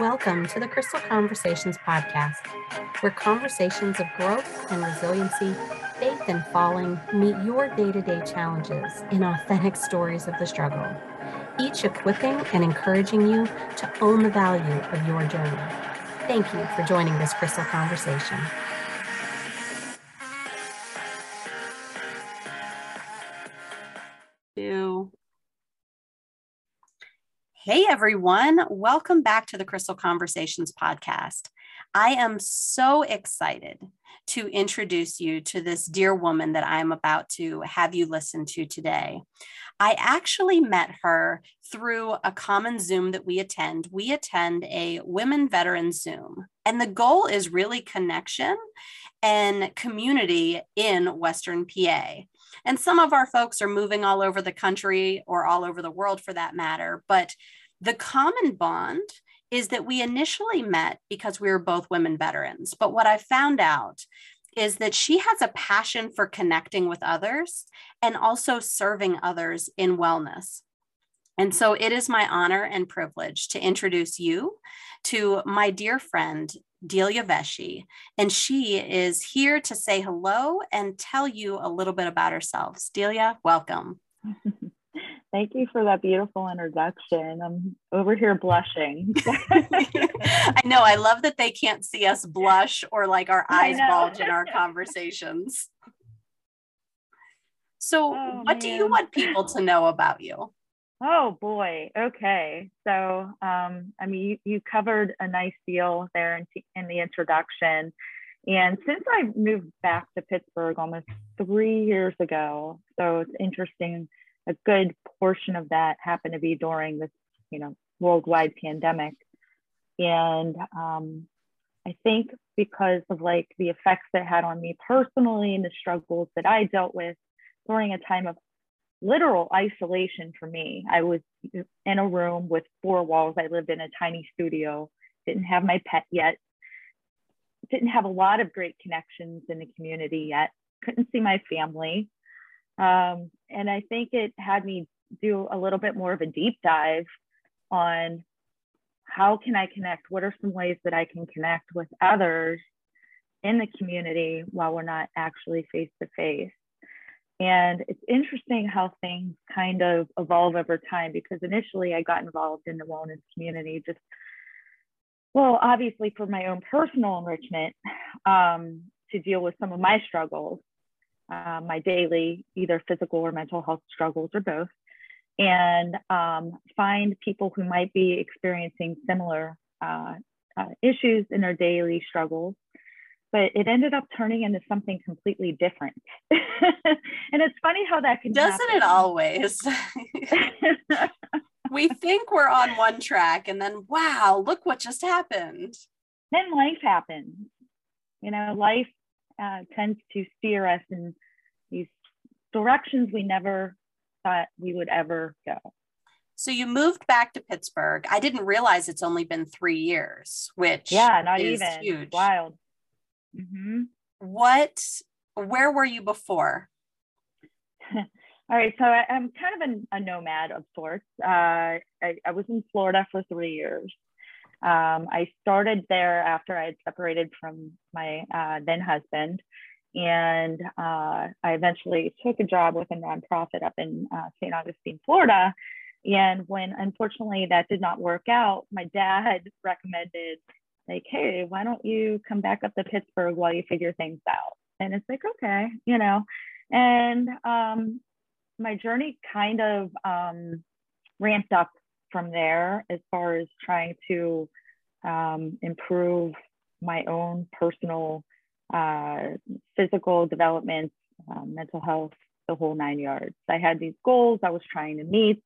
Welcome to the Crystal Conversations podcast, where conversations of growth and resiliency, faith and falling meet your day to day challenges in authentic stories of the struggle, each equipping and encouraging you to own the value of your journey. Thank you for joining this Crystal Conversation. Everyone, welcome back to the Crystal Conversations podcast. I am so excited to introduce you to this dear woman that I'm about to have you listen to today. I actually met her through a common Zoom that we attend. We attend a women veteran Zoom, and the goal is really connection and community in Western PA. And some of our folks are moving all over the country or all over the world for that matter. But the common bond is that we initially met because we were both women veterans. But what I found out is that she has a passion for connecting with others and also serving others in wellness. And so it is my honor and privilege to introduce you to my dear friend, Delia Veschi. And she is here to say hello and tell you a little bit about herself. Delia, welcome. Thank you for that beautiful introduction. I'm over here blushing. I know. I love that they can't see us blush or like our eyes bulge in our conversations. So, oh, what man. do you want people to know about you? Oh boy. Okay. So, um, I mean, you, you covered a nice deal there in, in the introduction. And since I moved back to Pittsburgh almost three years ago, so it's interesting a good portion of that happened to be during this, you know, worldwide pandemic. And um, I think because of like the effects that had on me personally and the struggles that I dealt with during a time of literal isolation for me. I was in a room with four walls. I lived in a tiny studio, didn't have my pet yet, didn't have a lot of great connections in the community yet, couldn't see my family. Um, and I think it had me do a little bit more of a deep dive on how can I connect? What are some ways that I can connect with others in the community while we're not actually face to face? And it's interesting how things kind of evolve over time because initially I got involved in the wellness community just, well, obviously for my own personal enrichment um, to deal with some of my struggles uh, my daily either physical or mental health struggles or both, and um, find people who might be experiencing similar uh, uh, issues in their daily struggles. But it ended up turning into something completely different. and it's funny how that can Doesn't happen. it always? we think we're on one track and then, wow, look what just happened. Then life happens. You know, life uh, tends to steer us in these directions we never thought we would ever go. So you moved back to Pittsburgh. I didn't realize it's only been three years, which yeah, not even huge. Wild. Mm-hmm. What? Where were you before? All right, so I, am kind of a, a, nomad of sorts. Uh, I, I, was in Florida for three years. Um, I started there after I had separated from my uh, then husband, and uh, I eventually took a job with a nonprofit up in uh, St. Augustine, Florida. And when unfortunately that did not work out, my dad recommended, like, hey, why don't you come back up to Pittsburgh while you figure things out? And it's like, okay, you know. And um, my journey kind of um, ramped up from there as far as trying to um, improve my own personal uh, physical development, uh, mental health, the whole nine yards. I had these goals I was trying to meet.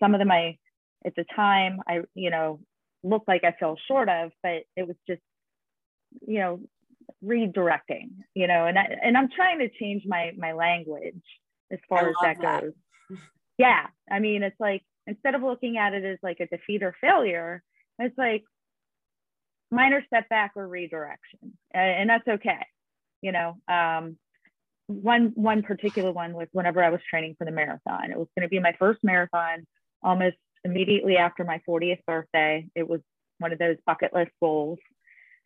Some of them I, at the time, I, you know, looked like I fell short of, but it was just, you know, redirecting, you know, and I, and I'm trying to change my my language as far I as that, that goes. Yeah, I mean, it's like instead of looking at it as like a defeat or failure, it's like minor setback or redirection, and that's okay. You know, um, one one particular one was whenever I was training for the marathon. It was going to be my first marathon, almost immediately after my 40th birthday. It was one of those bucket list goals.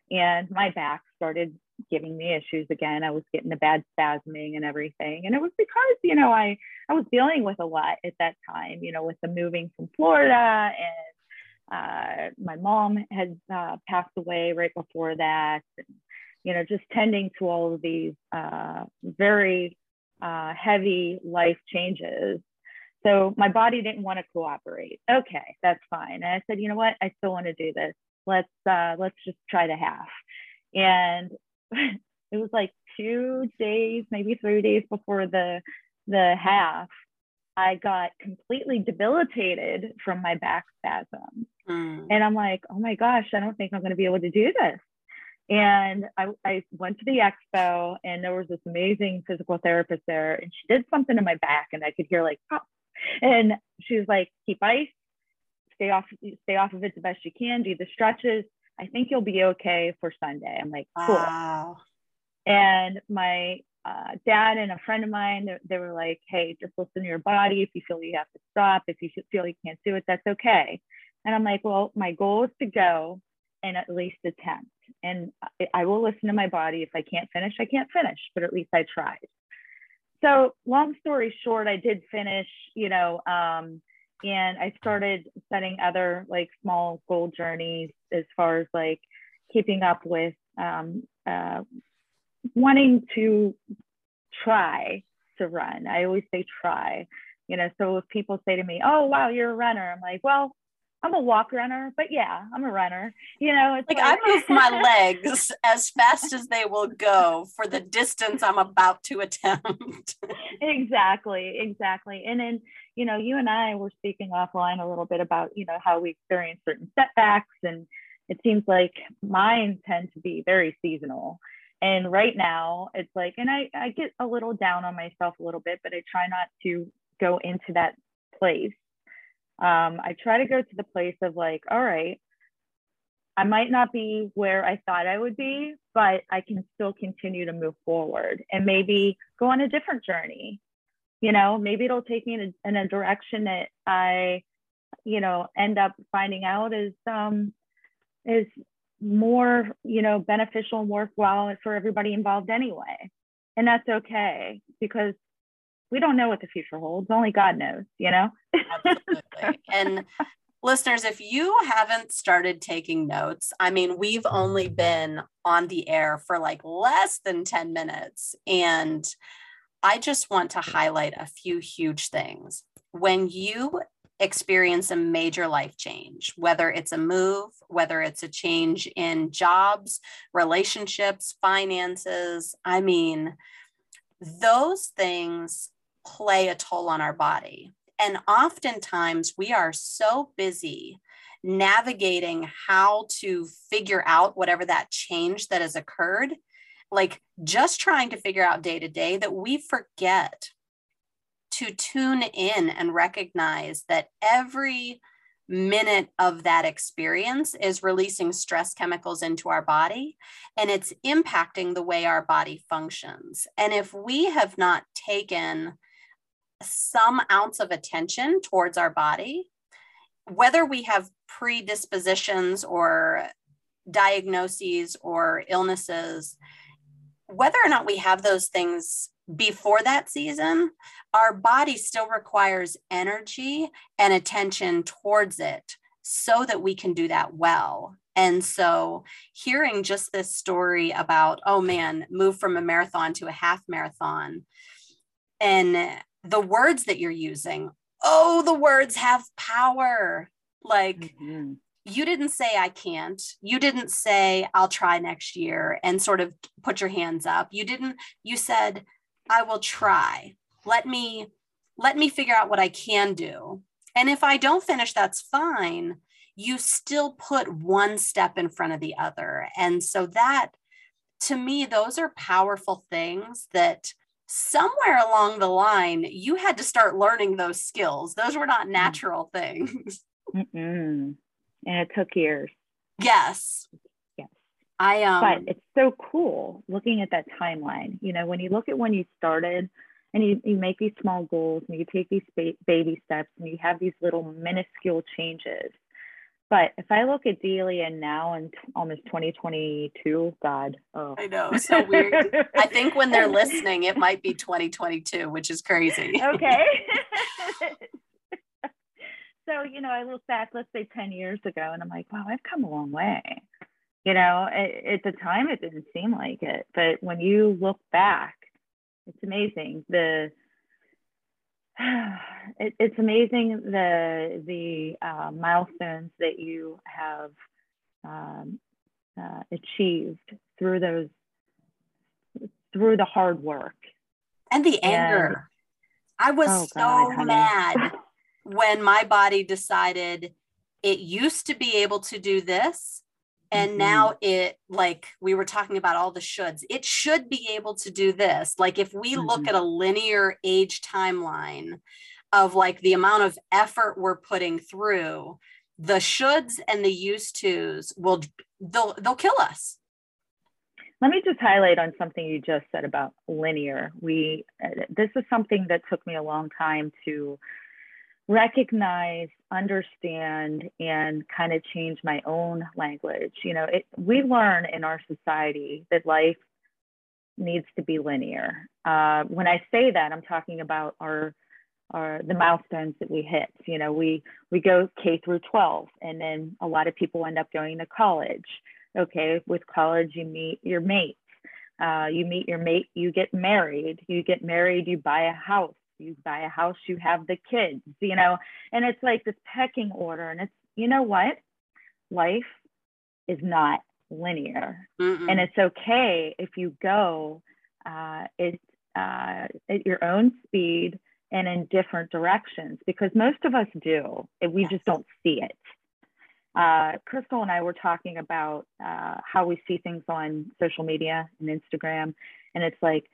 And my back started giving me issues again. I was getting the bad spasming and everything. And it was because, you know, I, I was dealing with a lot at that time, you know, with the moving from Florida and uh, my mom had uh, passed away right before that. And, you know, just tending to all of these uh, very uh, heavy life changes. So my body didn't want to cooperate. Okay, that's fine. And I said, you know what? I still want to do this. Let's uh, let's just try the half. And it was like two days, maybe three days before the the half. I got completely debilitated from my back spasms. Mm. And I'm like, oh my gosh, I don't think I'm going to be able to do this. And I, I went to the expo, and there was this amazing physical therapist there, and she did something to my back, and I could hear like pop. And she was like, keep ice, stay off, stay off of it the best you can, do the stretches. I think you'll be okay for Sunday. I'm like, cool. Wow. And my uh, dad and a friend of mine, they, they, were like, hey, just listen to your body. If you feel you have to stop, if you feel you can't do it, that's okay. And I'm like, well, my goal is to go and at least attempt. And I will listen to my body. If I can't finish, I can't finish, but at least I tried. So, long story short, I did finish, you know, um, and I started setting other like small goal journeys as far as like keeping up with um, uh, wanting to try to run. I always say try, you know. So if people say to me, "Oh, wow, you're a runner," I'm like, "Well, I'm a walk runner, but yeah, I'm a runner. You know, it's like, like I move my legs as fast as they will go for the distance I'm about to attempt. exactly, exactly. And then, you know, you and I were speaking offline a little bit about, you know, how we experience certain setbacks. And it seems like mine tend to be very seasonal. And right now it's like, and I, I get a little down on myself a little bit, but I try not to go into that place um, I try to go to the place of like, all right, I might not be where I thought I would be, but I can still continue to move forward and maybe go on a different journey. You know, maybe it'll take me in a, in a direction that I, you know, end up finding out is um, is more, you know, beneficial and worthwhile for everybody involved anyway. And that's okay because we don't know what the future holds. Only God knows, you know? Absolutely. And listeners, if you haven't started taking notes, I mean, we've only been on the air for like less than 10 minutes. And I just want to highlight a few huge things. When you experience a major life change, whether it's a move, whether it's a change in jobs, relationships, finances, I mean, those things play a toll on our body. And oftentimes we are so busy navigating how to figure out whatever that change that has occurred, like just trying to figure out day to day, that we forget to tune in and recognize that every minute of that experience is releasing stress chemicals into our body and it's impacting the way our body functions. And if we have not taken some ounce of attention towards our body, whether we have predispositions or diagnoses or illnesses, whether or not we have those things before that season, our body still requires energy and attention towards it so that we can do that well. And so, hearing just this story about, oh man, move from a marathon to a half marathon, and the words that you're using oh the words have power. Like mm-hmm. you didn't say i can't. You didn't say i'll try next year and sort of put your hands up. You didn't you said i will try. Let me let me figure out what i can do. And if i don't finish that's fine. You still put one step in front of the other. And so that to me those are powerful things that somewhere along the line you had to start learning those skills. Those were not mm. natural things. Mm-mm. and it took years. Yes. Yes. I um but it's so cool looking at that timeline. You know when you look at when you started and you, you make these small goals and you take these ba- baby steps and you have these little minuscule changes But if I look at Delia now in t- almost 2022, God, oh. I know, so weird. I think when they're listening, it might be 2022, which is crazy. okay. so, you know, I look back, let's say 10 years ago, and I'm like, wow, I've come a long way. You know, at, at the time, it didn't seem like it. But when you look back, it's amazing. The it, it's amazing the the uh, milestones that you have um, uh, achieved through those through the hard work and the anger. And, I was oh so mad when my body decided it used to be able to do this and mm-hmm. now it like we were talking about all the shoulds it should be able to do this like if we mm-hmm. look at a linear age timeline of like the amount of effort we're putting through the shoulds and the used to's will they'll they'll kill us let me just highlight on something you just said about linear we this is something that took me a long time to recognize, understand, and kind of change my own language. You know, it, we learn in our society that life needs to be linear. Uh, when I say that, I'm talking about our our the milestones that we hit. You know, we we go K through 12, and then a lot of people end up going to college. Okay, with college, you meet your mates. Uh, you meet your mate, you get married. You get married, you buy a house you buy a house, you have the kids, you know, and it's like this pecking order. And it's, you know what? Life is not linear. Mm-mm. And it's okay if you go uh, it, uh, at your own speed and in different directions because most of us do, and we just don't see it. Uh, Crystal and I were talking about uh, how we see things on social media and Instagram. And it's like,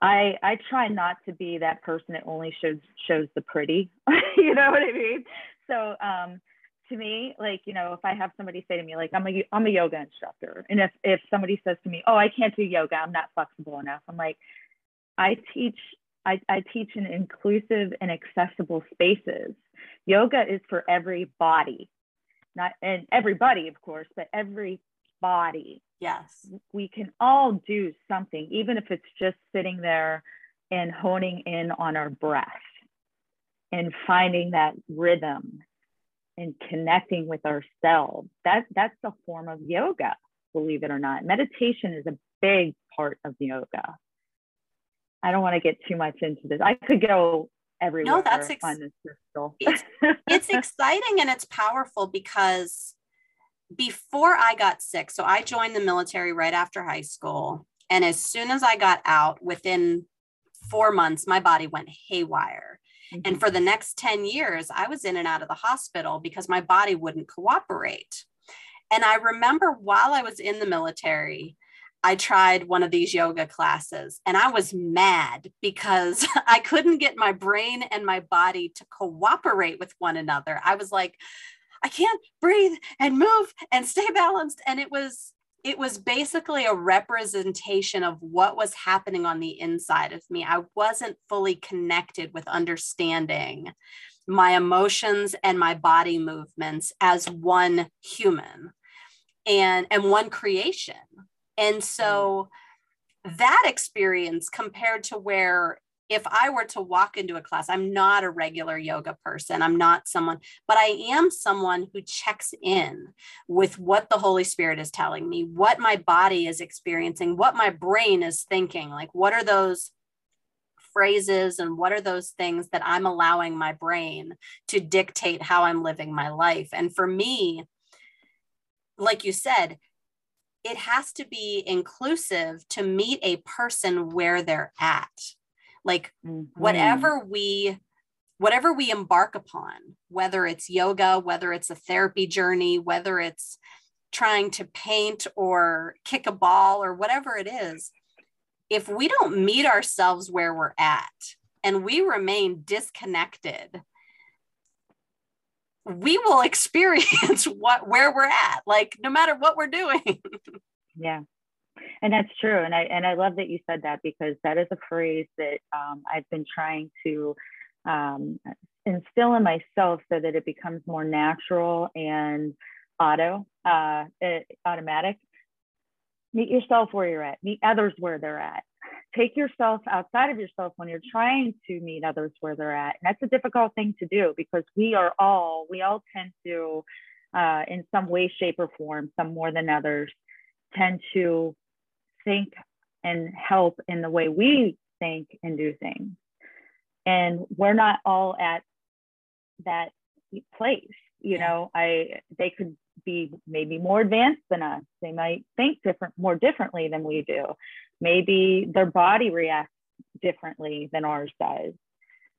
I I try not to be that person that only shows shows the pretty. you know what I mean? So um, to me, like you know, if I have somebody say to me like I'm a I'm a yoga instructor, and if if somebody says to me, oh I can't do yoga, I'm not flexible enough. I'm like, I teach I, I teach in inclusive and accessible spaces. Yoga is for every body, not and everybody of course, but every body. Yes. We can all do something, even if it's just sitting there and honing in on our breath and finding that rhythm and connecting with ourselves. That, that's a form of yoga, believe it or not. Meditation is a big part of yoga. I don't want to get too much into this. I could go everywhere no, that's ex- on this crystal. it's, it's exciting and it's powerful because before I got sick, so I joined the military right after high school. And as soon as I got out, within four months, my body went haywire. Mm-hmm. And for the next 10 years, I was in and out of the hospital because my body wouldn't cooperate. And I remember while I was in the military, I tried one of these yoga classes and I was mad because I couldn't get my brain and my body to cooperate with one another. I was like, I can't breathe and move and stay balanced. And it was it was basically a representation of what was happening on the inside of me. I wasn't fully connected with understanding my emotions and my body movements as one human and and one creation. And so mm. that experience compared to where if I were to walk into a class, I'm not a regular yoga person. I'm not someone, but I am someone who checks in with what the Holy Spirit is telling me, what my body is experiencing, what my brain is thinking. Like, what are those phrases and what are those things that I'm allowing my brain to dictate how I'm living my life? And for me, like you said, it has to be inclusive to meet a person where they're at like mm-hmm. whatever we whatever we embark upon whether it's yoga whether it's a therapy journey whether it's trying to paint or kick a ball or whatever it is if we don't meet ourselves where we're at and we remain disconnected we will experience what where we're at like no matter what we're doing yeah and that's true and i and i love that you said that because that is a phrase that um, i've been trying to um, instill in myself so that it becomes more natural and auto, uh, automatic. Meet yourself where you're at. Meet others where they're at. Take yourself outside of yourself when you're trying to meet others where they're at. And that's a difficult thing to do because we are all, we all tend to, uh, in some way, shape, or form, some more than others, tend to think and help in the way we think and do things. And we're not all at that place. You know, I they could be maybe more advanced than us. They might think different, more differently than we do. Maybe their body reacts differently than ours does.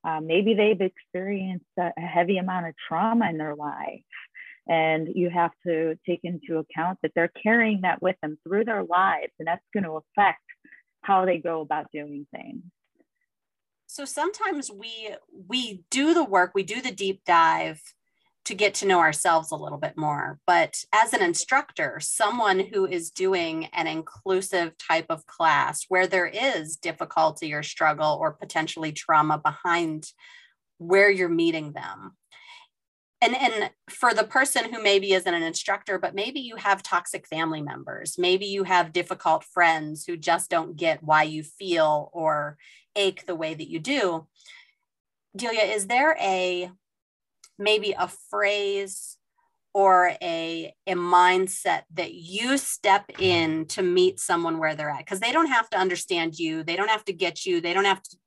Uh, maybe they've experienced a, a heavy amount of trauma in their life. And you have to take into account that they're carrying that with them through their lives, and that's going to affect how they go about doing things. So sometimes we we do the work we do the deep dive to get to know ourselves a little bit more. But as an instructor someone who is doing an inclusive type of class where there is difficulty or struggle or potentially trauma behind where you're meeting them and and for the person who maybe isn't an instructor but maybe you have toxic family members. Maybe you have difficult friends who just don't get why you feel or ache the way that you do. Delia is there a maybe a phrase or a, a mindset that you step in to meet someone where they're at? Because they don't have to understand you. They don't have to get you. They don't have to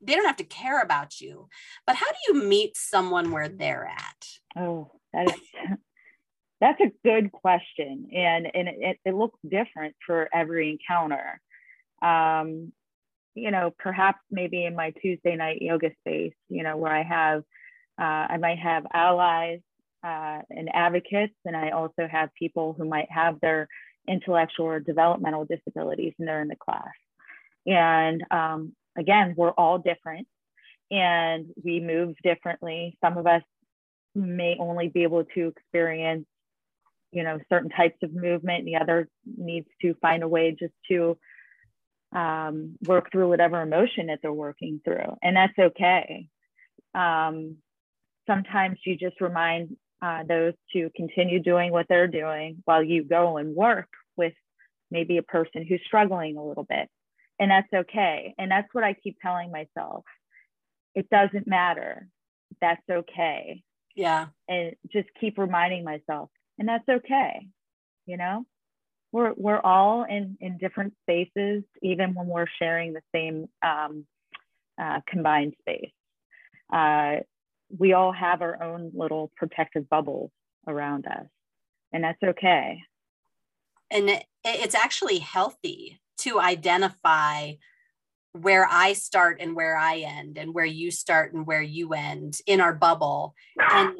they don't have to care about you. But how do you meet someone where they're at? Oh that is that's a good question. And and it, it looks different for every encounter. Um you know perhaps maybe in my tuesday night yoga space you know where i have uh, i might have allies uh, and advocates and i also have people who might have their intellectual or developmental disabilities and they're in the class. And um, again, we're all different and we move differently. Some of us may only be able to experience, you know, certain types of movement. The other needs to find a way just to um, work through whatever emotion that they're working through, and that's okay. Um, sometimes you just remind uh, those to continue doing what they're doing while you go and work with maybe a person who's struggling a little bit and that's okay. And that's what I keep telling myself. It doesn't matter. That's okay. Yeah. And just keep reminding myself, and that's okay. You know, we're we're all in in different spaces, even when we're sharing the same um, uh, combined space. Uh, we all have our own little protective bubbles around us, and that's okay. And it, it's actually healthy to identify where I start and where I end and where you start and where you end in our bubble. And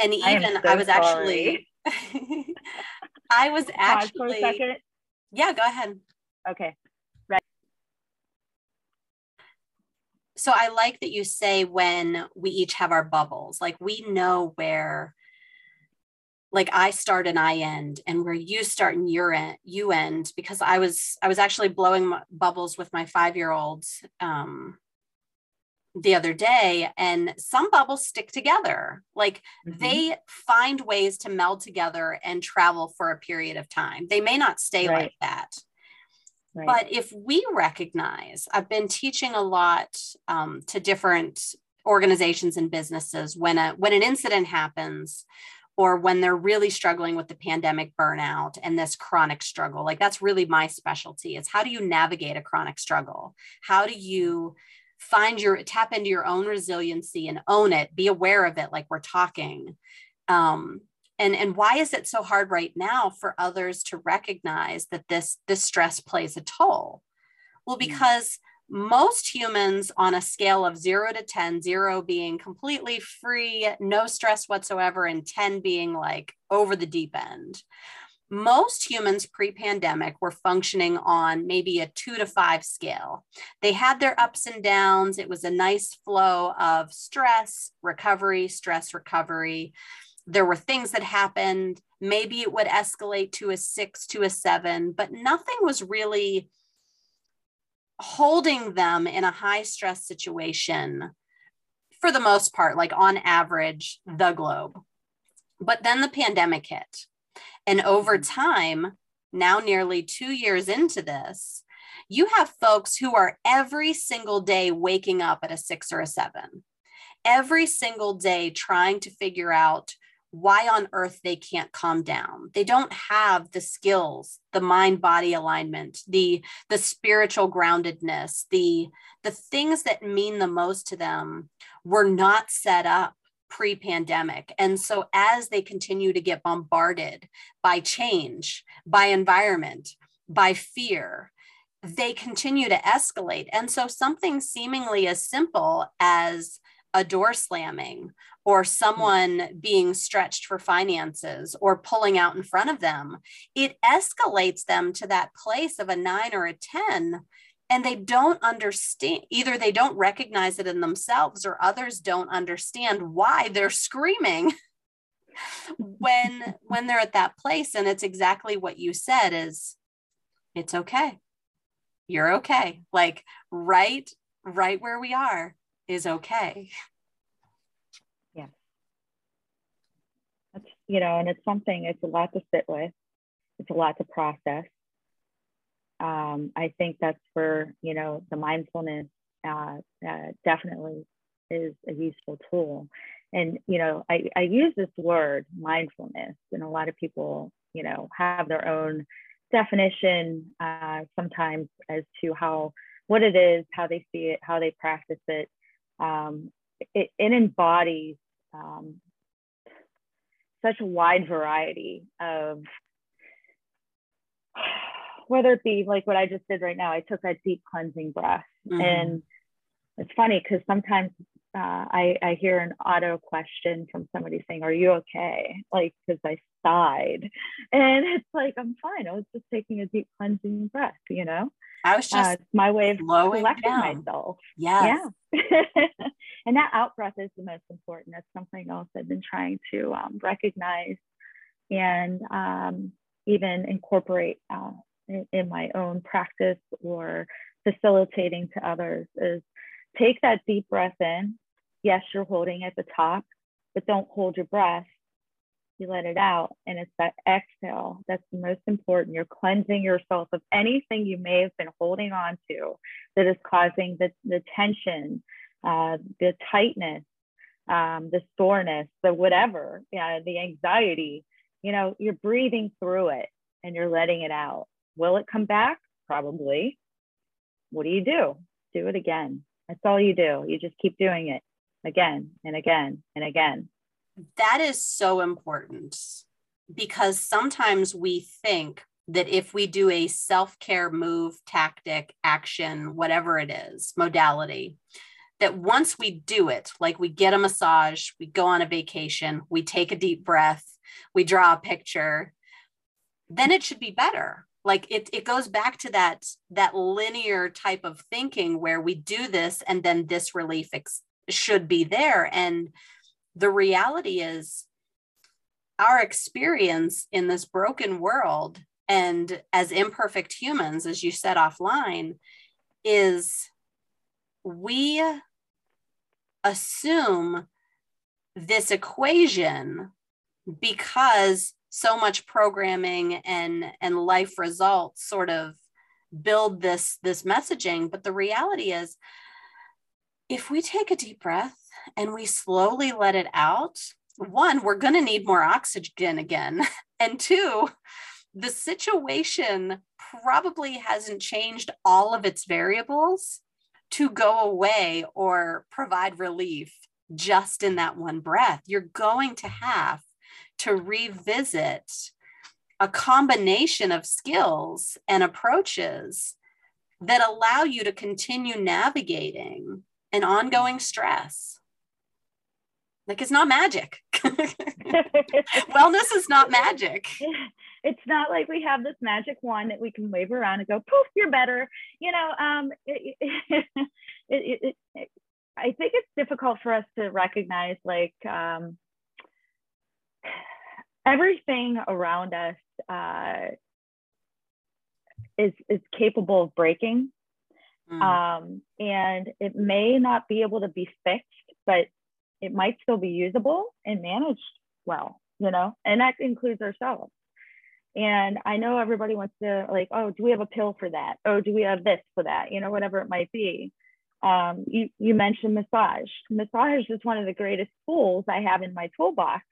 and even I, so I was sorry. actually I was actually Yeah, go ahead. Okay. Right. So I like that you say when we each have our bubbles, like we know where like I start and I end and where you start and you end, you end because I was I was actually blowing bubbles with my 5-year-old um the other day and some bubbles stick together like mm-hmm. they find ways to meld together and travel for a period of time they may not stay right. like that right. but if we recognize i've been teaching a lot um, to different organizations and businesses when a when an incident happens or when they're really struggling with the pandemic burnout and this chronic struggle like that's really my specialty is how do you navigate a chronic struggle? How do you find your tap into your own resiliency and own it be aware of it like we're talking. Um, and and why is it so hard right now for others to recognize that this this stress plays a toll? Well because most humans on a scale of zero to 10, zero being completely free, no stress whatsoever, and 10 being like over the deep end. Most humans pre pandemic were functioning on maybe a two to five scale. They had their ups and downs. It was a nice flow of stress, recovery, stress, recovery. There were things that happened. Maybe it would escalate to a six, to a seven, but nothing was really holding them in a high stress situation for the most part, like on average, the globe. But then the pandemic hit. And over mm. time, now nearly two years into this, you have folks who are every single day waking up at a six or a seven, every single day trying to figure out why on earth they can't calm down. They don't have the skills the mind body alignment the the spiritual groundedness the the things that mean the most to them were not set up pre-pandemic. And so as they continue to get bombarded by change by environment by fear they continue to escalate. And so something seemingly as simple as a door slamming or someone being stretched for finances or pulling out in front of them, it escalates them to that place of a nine or a 10. And they don't understand, either they don't recognize it in themselves or others don't understand why they're screaming when when they're at that place. And it's exactly what you said is it's okay. You're okay. Like right right where we are is okay. Yeah. That's, you know, and it's something, it's a lot to sit with, it's a lot to process. Um, I think that's where, you know, the mindfulness uh, uh, definitely is a useful tool. And, you know, I, I use this word mindfulness, and a lot of people, you know, have their own definition uh, sometimes as to how what it is, how they see it, how they practice it um, it, it, embodies um, such a wide variety of whether it be like what I just did right now, I took that deep cleansing breath. Mm-hmm. And it's funny because sometimes uh, I, I hear an auto question from somebody saying, Are you okay? Like, because I sighed. And it's like, I'm fine. I was just taking a deep cleansing breath, you know? I was just uh, my way of collecting down. myself. Yes. Yeah. and that out breath is the most important. That's something else I've been trying to um, recognize and um, even incorporate uh, in, in my own practice or facilitating to others is take that deep breath in. Yes, you're holding at the top, but don't hold your breath. You let it out and it's that exhale that's the most important. You're cleansing yourself of anything you may have been holding on to that is causing the, the tension uh, the tightness um, the soreness the whatever yeah, the anxiety. You know you're breathing through it and you're letting it out. Will it come back? Probably. What do you do? Do it again. That's all you do. You just keep doing it again and again and again that is so important because sometimes we think that if we do a self care move, tactic, action, whatever it is, modality, that once we do it, like we get a massage, we go on a vacation, we take a deep breath, we draw a picture, then it should be better. Like it, it goes back to that that linear type of thinking where we do this and then this relief ex- should be there. And the reality is our experience in this broken world and as imperfect humans as you said offline is we assume this equation because so much programming and and life results sort of build this this messaging but the reality is if we take a deep breath and we slowly let it out, one, we're going to need more oxygen again. And two, the situation probably hasn't changed all of its variables to go away or provide relief just in that one breath. You're going to have to revisit a combination of skills and approaches that allow you to continue navigating an ongoing stress. Like it's not magic. Wellness is not magic. It's not like we have this magic wand that we can wave around and go, poof, you're better. You know, um, it, it, it, I think it's difficult for us to recognize like um, everything around us uh, is is capable of breaking, mm. um, and it may not be able to be fixed, but it might still be usable and managed well, you know, and that includes ourselves. And I know everybody wants to like, oh, do we have a pill for that? Oh, do we have this for that? You know, whatever it might be. Um, you, you mentioned massage. Massage is one of the greatest tools I have in my toolbox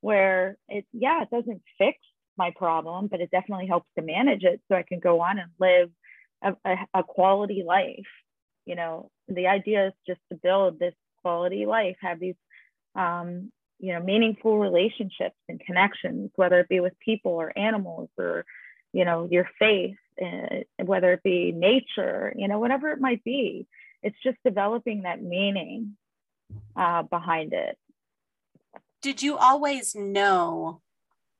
where it, yeah, it doesn't fix my problem, but it definitely helps to manage it so I can go on and live a, a, quality life. You know, the idea is just to build this quality life, have these um, you know meaningful relationships and connections whether it be with people or animals or you know your faith uh, whether it be nature you know whatever it might be it's just developing that meaning uh, behind it did you always know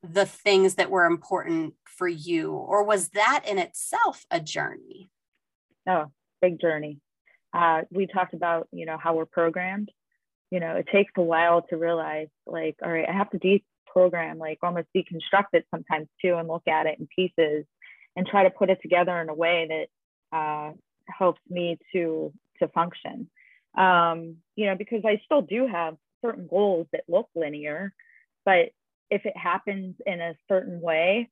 the things that were important for you or was that in itself a journey? Oh big journey. Uh, we talked about you know how we're programmed. You know, it takes a while to realize like, all right, I have to deprogram, like almost deconstruct it sometimes too, and look at it in pieces and try to put it together in a way that uh, helps me to to function. Um, you know, because I still do have certain goals that look linear, but if it happens in a certain way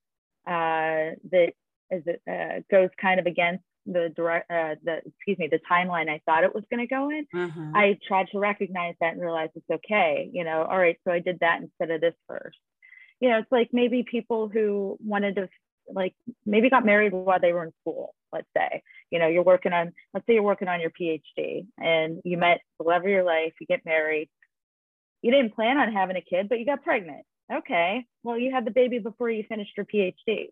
uh, that is it uh, goes kind of against the direct uh, the excuse me the timeline I thought it was going to go in, mm-hmm. I tried to recognize that and realize it's okay. You know, all right, so I did that instead of this first. You know, it's like maybe people who wanted to like maybe got married while they were in school. Let's say, you know, you're working on let's say you're working on your PhD and you met the love of your life, you get married. You didn't plan on having a kid, but you got pregnant. Okay, well, you had the baby before you finished your PhD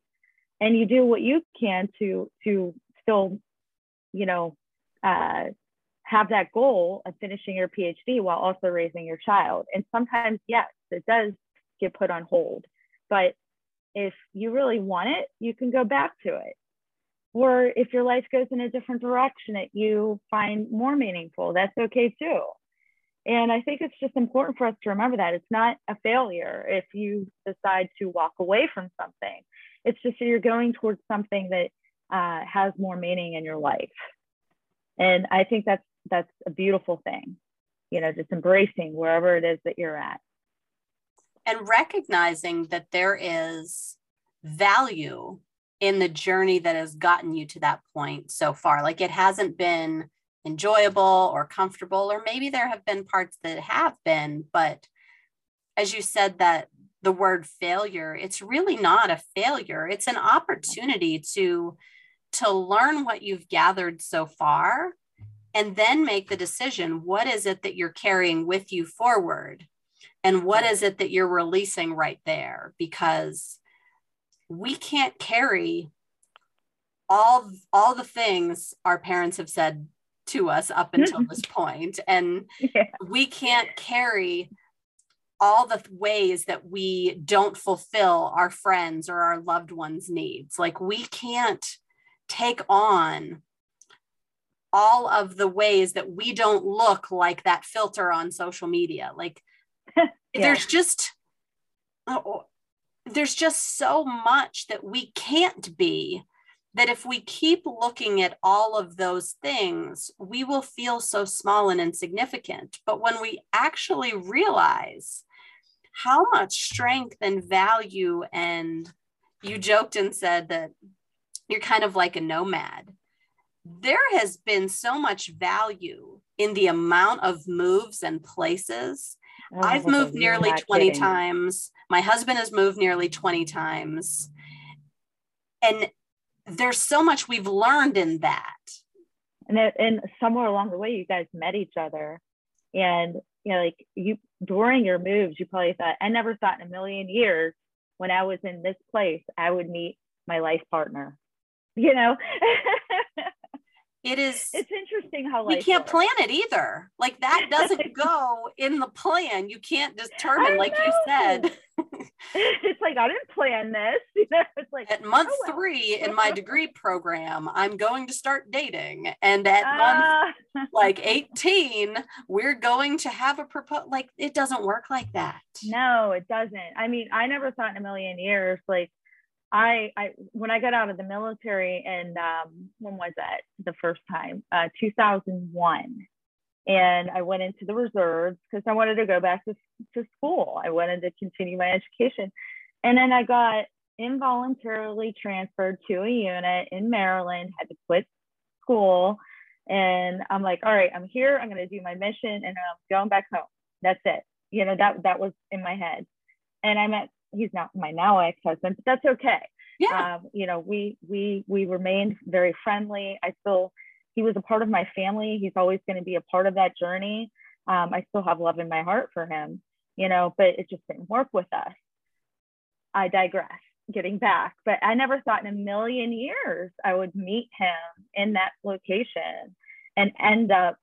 and you do what you can to to still, you know, uh, have that goal of finishing your PhD while also raising your child. And sometimes, yes, it does get put on hold. But if you really want it, you can go back to it. Or if your life goes in a different direction that you find more meaningful, that's okay too. And I think it's just important for us to remember that it's not a failure if you decide to walk away from something. It's just you're going towards something that uh, has more meaning in your life. And I think that's that's a beautiful thing, you know, just embracing wherever it is that you're at. And recognizing that there is value in the journey that has gotten you to that point so far. Like it hasn't been enjoyable or comfortable, or maybe there have been parts that have been, but as you said, that the word failure, it's really not a failure. It's an opportunity to to learn what you've gathered so far and then make the decision what is it that you're carrying with you forward and what is it that you're releasing right there because we can't carry all all the things our parents have said to us up hmm. until this point and yeah. we can't carry all the ways that we don't fulfill our friends or our loved ones needs like we can't take on all of the ways that we don't look like that filter on social media like yeah. there's just oh, there's just so much that we can't be that if we keep looking at all of those things we will feel so small and insignificant but when we actually realize how much strength and value and you joked and said that you're kind of like a nomad. There has been so much value in the amount of moves and places. Oh, I've moved nearly 20 kidding. times. My husband has moved nearly 20 times. And there's so much we've learned in that. And, it, and somewhere along the way, you guys met each other. And, you know, like you, during your moves, you probably thought, I never thought in a million years when I was in this place, I would meet my life partner you know it is it's interesting how we can't works. plan it either. Like that doesn't go in the plan. You can't determine like you said. it's like i didn't plan this. You know it's like at month oh, well. three in my degree program i'm going to start dating. And at uh, month ah. like 18 we're going to have a proposal like it doesn't work like that. No it doesn't. I mean i never thought in a million years like I, I when I got out of the military and um, when was that the first time? Uh, 2001. And I went into the reserves because I wanted to go back to, to school. I wanted to continue my education. And then I got involuntarily transferred to a unit in Maryland, had to quit school. And I'm like, all right, I'm here. I'm going to do my mission and I'm going back home. That's it. You know, that, that was in my head. And I met, he's not my now ex-husband, but that's okay. Yeah. Um, you know, we, we, we remained very friendly. I still, he was a part of my family. He's always going to be a part of that journey. Um, I still have love in my heart for him, you know, but it just didn't work with us. I digress getting back, but I never thought in a million years I would meet him in that location and end up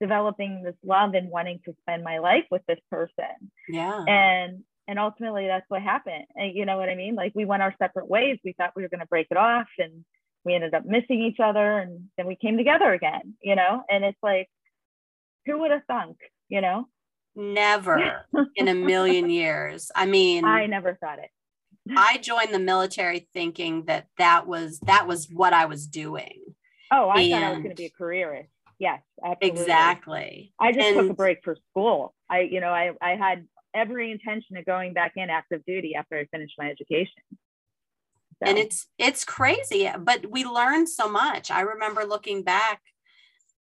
developing this love and wanting to spend my life with this person. Yeah. And and ultimately that's what happened. And you know what I mean? Like we went our separate ways. We thought we were going to break it off and we ended up missing each other and then we came together again, you know? And it's like who would have thunk, you know? Never in a million years. I mean, I never thought it. I joined the military thinking that that was that was what I was doing. Oh, I and thought I was going to be a careerist. Yes, absolutely. Exactly. I just and, took a break for school. I, you know, I, I had every intention of going back in active duty after I finished my education. So. And it's it's crazy, but we learned so much. I remember looking back,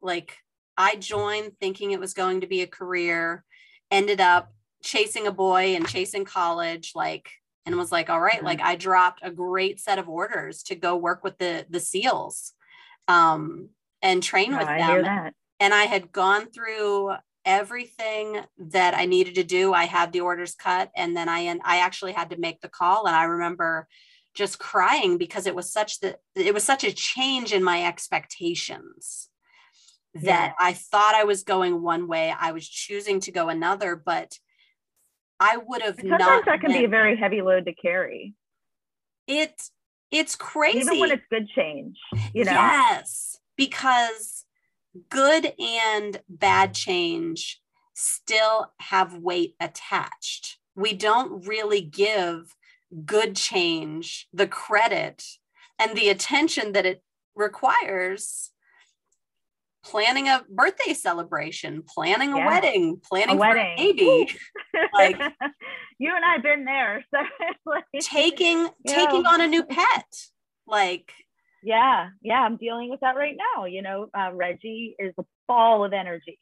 like I joined thinking it was going to be a career, ended up chasing a boy and chasing college, like and was like, all right, mm-hmm. like I dropped a great set of orders to go work with the the SEALs um, and train with I them. And I had gone through everything that I needed to do. I had the orders cut, and then I and I actually had to make the call. And I remember just crying because it was such that it was such a change in my expectations that yeah. I thought I was going one way, I was choosing to go another, but I would have Sometimes not. that can been, be a very heavy load to carry. It it's crazy. Even when it's good change, you know. Yes, because good and bad change still have weight attached. We don't really give good change the credit and the attention that it requires planning a birthday celebration, planning a yeah. wedding, planning a wedding, a baby. like you and I've been there. So like, taking taking know. on a new pet. Like yeah, yeah, I'm dealing with that right now. You know, uh, Reggie is a ball of energy,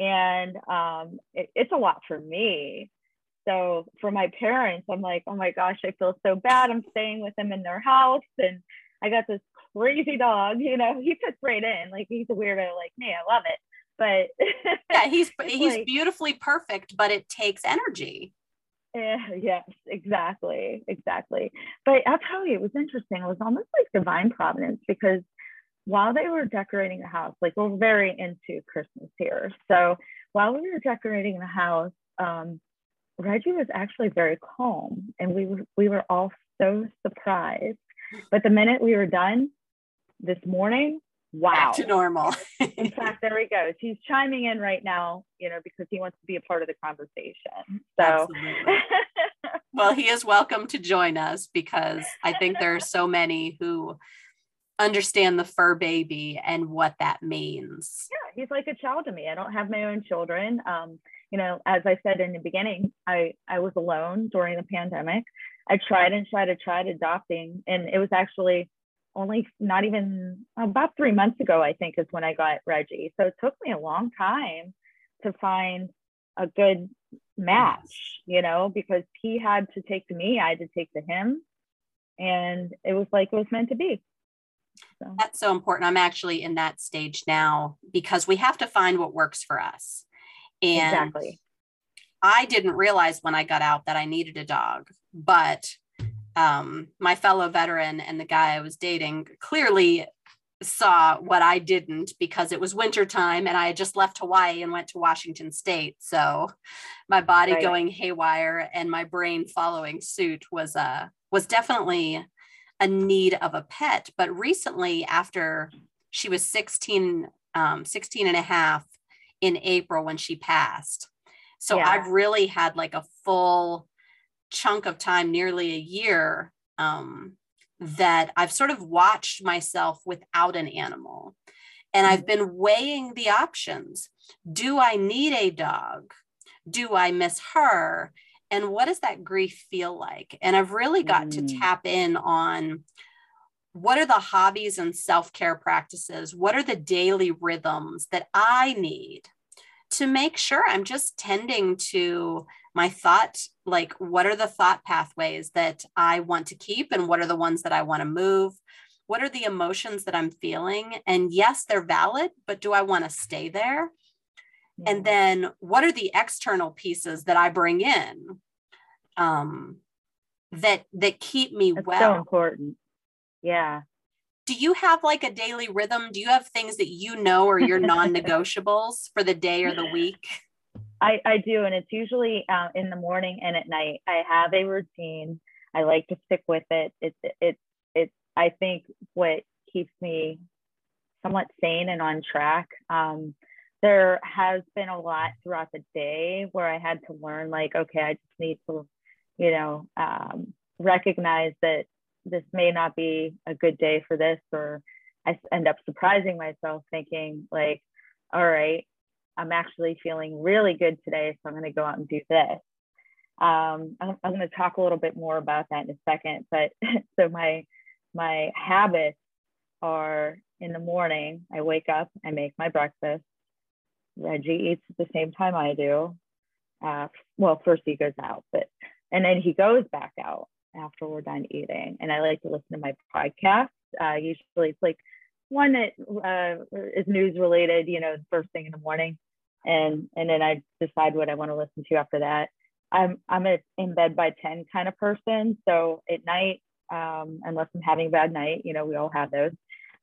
and um, it, it's a lot for me. So for my parents, I'm like, oh my gosh, I feel so bad. I'm staying with them in their house, and I got this crazy dog. You know, he fits right in. Like he's a weirdo like me. I love it. But yeah, he's he's like, beautifully perfect, but it takes energy. Yeah, yes, exactly, exactly. But I'll tell you, it was interesting. It was almost like divine providence because while they were decorating the house, like we're very into Christmas here. So while we were decorating the house, um, Reggie was actually very calm, and we we were all so surprised. But the minute we were done, this morning. Wow. Back to normal. in fact, there he goes. He's chiming in right now, you know, because he wants to be a part of the conversation. So, well, he is welcome to join us because I think there are so many who understand the fur baby and what that means. Yeah, he's like a child to me. I don't have my own children. Um, you know, as I said in the beginning, I I was alone during the pandemic. I tried and tried and tried adopting, and it was actually only not even about three months ago, I think, is when I got Reggie. So it took me a long time to find a good match, you know, because he had to take to me, I had to take to him. And it was like it was meant to be. So. That's so important. I'm actually in that stage now because we have to find what works for us. And exactly. I didn't realize when I got out that I needed a dog, but um, my fellow veteran and the guy I was dating clearly saw what I didn't because it was wintertime and I had just left Hawaii and went to Washington State. So my body right. going haywire and my brain following suit was uh was definitely a need of a pet. But recently, after she was 16, um, 16 and a half in April when she passed. So yeah. I've really had like a full chunk of time, nearly a year, um, that I've sort of watched myself without an animal. And I've been weighing the options. Do I need a dog? Do I miss her? and what does that grief feel like? And I've really got mm. to tap in on what are the hobbies and self care practices? What are the daily rhythms that I need to make sure I'm just tending to my thought? Like, what are the thought pathways that I want to keep, and what are the ones that I want to move? What are the emotions that I'm feeling? And yes, they're valid, but do I want to stay there? Yeah. And then what are the external pieces that I bring in um, that that keep me That's well? So important. Yeah. Do you have like a daily rhythm? Do you have things that you know are your non-negotiables for the day or the week? I, I do, and it's usually uh, in the morning and at night. I have a routine. I like to stick with it. It's it's it's. I think what keeps me somewhat sane and on track. Um, there has been a lot throughout the day where I had to learn, like, okay, I just need to, you know, um, recognize that this may not be a good day for this, or I end up surprising myself thinking, like, all right, I'm actually feeling really good today, so I'm going to go out and do this. Um, I'm, I'm going to talk a little bit more about that in a second, but so my my habits are in the morning. I wake up, I make my breakfast. Reggie eats at the same time I do. Uh, well, first he goes out, but and then he goes back out after we're done eating. And I like to listen to my podcast. Uh, usually it's like one that uh, is news related, you know, first thing in the morning, and and then I decide what I want to listen to after that. I'm I'm a in bed by ten kind of person, so at night, um, unless I'm having a bad night, you know, we all have those.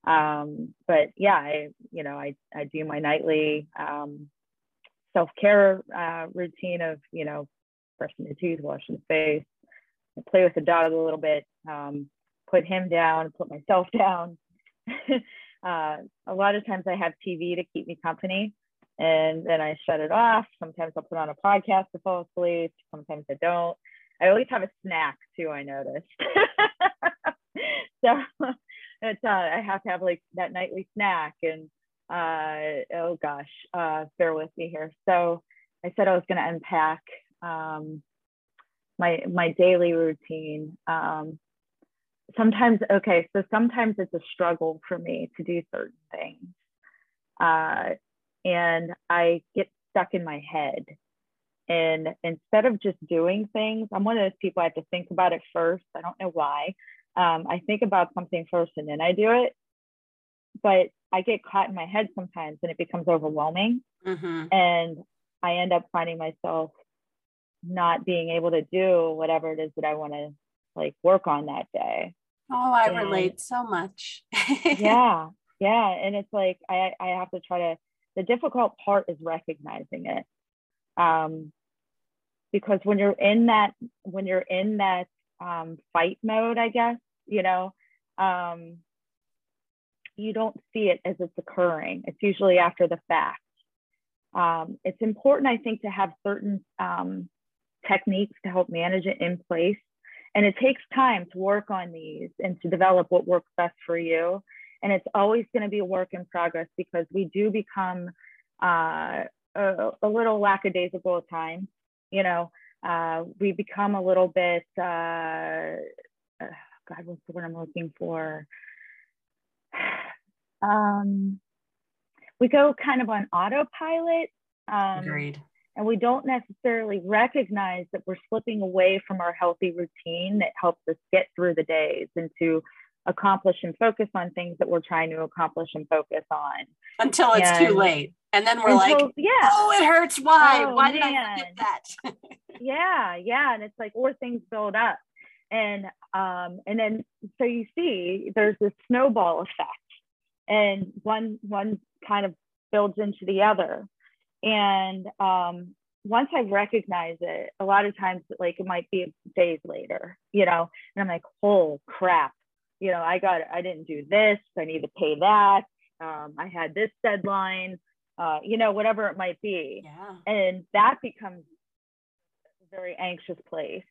Um, but yeah, I you know I I do my nightly um, self care uh, routine of you know brushing the teeth, washing the face, I play with the dog a little bit, um, put him down, put myself down. uh, a lot of times I have TV to keep me company and then I shut it off. Sometimes I'll put on a podcast to fall asleep. Sometimes I don't. I always have a snack too, I noticed. so it's, uh, I have to have like that nightly snack and uh, oh gosh, uh, bear with me here. So I said I was going to unpack um, my my daily routine um, sometimes okay so sometimes it's a struggle for me to do certain things uh, and i get stuck in my head and instead of just doing things i'm one of those people i have to think about it first i don't know why um, i think about something first and then i do it but i get caught in my head sometimes and it becomes overwhelming mm-hmm. and i end up finding myself not being able to do whatever it is that I want to like work on that day. Oh, I and, relate so much. yeah. Yeah. And it's like I, I have to try to the difficult part is recognizing it. Um because when you're in that when you're in that um fight mode, I guess, you know, um you don't see it as it's occurring. It's usually after the fact. Um, it's important, I think, to have certain um, techniques to help manage it in place. And it takes time to work on these and to develop what works best for you. And it's always going to be a work in progress because we do become uh, a, a, little lackadaisical at times. You know, uh, we become a little bit, uh, God, what's the word I'm looking for? Um, we go kind of on autopilot. Um, Agreed and we don't necessarily recognize that we're slipping away from our healthy routine that helps us get through the days and to accomplish and focus on things that we're trying to accomplish and focus on. Until it's and, too late. And then we're until, like yeah. Oh it hurts. Why? Oh, why did man. i skip that? Yeah yeah. And it's like or things build up. And um and then so you see there's this snowball effect. And one one kind of builds into the other. And um, once I recognize it, a lot of times, like it might be days later, you know, and I'm like, oh crap, you know, I got, I didn't do this, I need to pay that. Um, I had this deadline, uh, you know, whatever it might be. Yeah. And that becomes a very anxious place.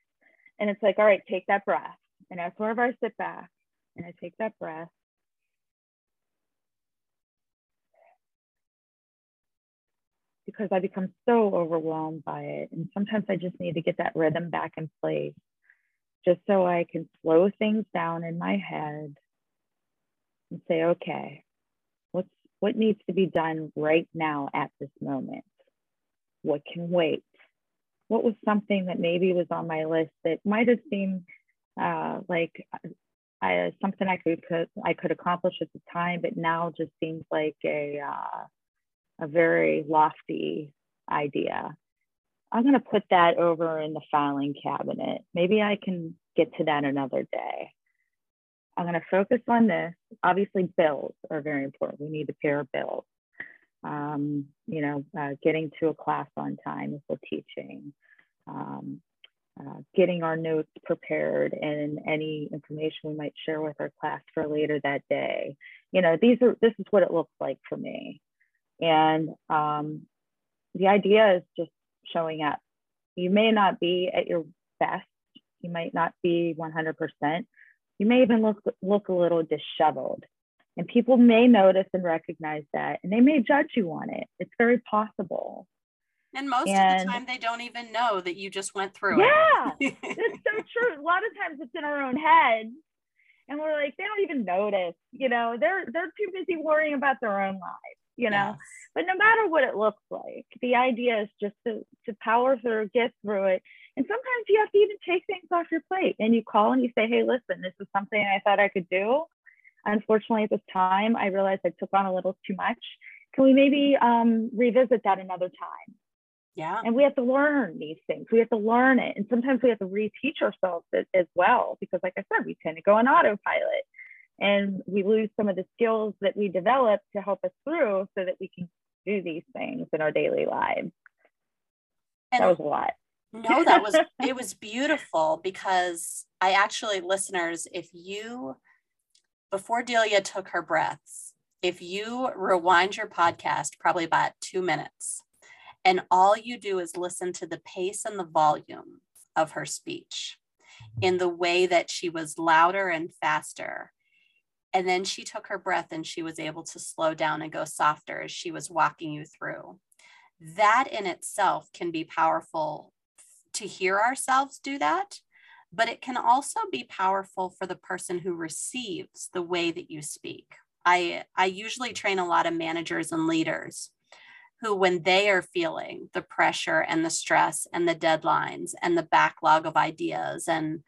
And it's like, all right, take that breath. And as whenever I sit back and I take that breath, because I become so overwhelmed by it. And sometimes I just need to get that rhythm back in place just so I can slow things down in my head and say, okay, what's what needs to be done right now at this moment? What can wait? What was something that maybe was on my list that might have seemed uh, like I, something I could, could I could accomplish at the time, but now just seems like a uh, a very lofty idea. I'm going to put that over in the filing cabinet. Maybe I can get to that another day. I'm going to focus on this. Obviously, bills are very important. We need to pay our bills. Um, you know, uh, getting to a class on time if we're teaching, um, uh, getting our notes prepared and any information we might share with our class for later that day. You know, these are this is what it looks like for me. And um, the idea is just showing up. You may not be at your best. You might not be 100%. You may even look, look a little disheveled. And people may notice and recognize that, and they may judge you on it. It's very possible. And most and, of the time, they don't even know that you just went through yeah, it. Yeah, it's so true. A lot of times it's in our own head, and we're like, they don't even notice. You know, they're they're too busy worrying about their own lives you know? Yes. but no matter what it looks like the idea is just to, to power through get through it. And sometimes you have to even take things off your plate and you call and you say hey listen this is something i thought i could do. Unfortunately at this time i realized i took on a little too much. Can we maybe um, revisit that another time? Yeah. And we have to learn these things. We have to learn it. And sometimes we have to reteach ourselves as, as well because like i said we tend to go on autopilot and we lose some of the skills that we develop to help us through so that we can do these things in our daily lives. And that was a lot. No that was it was beautiful because i actually listeners if you before delia took her breaths if you rewind your podcast probably about two minutes and all you do is listen to the pace and the volume of her speech in the way that she was louder and faster and then she took her breath and she was able to slow down and go softer as she was walking you through. That in itself can be powerful to hear ourselves do that, but it can also be powerful for the person who receives the way that you speak. I, I usually train a lot of managers and leaders who, when they are feeling the pressure and the stress and the deadlines and the backlog of ideas and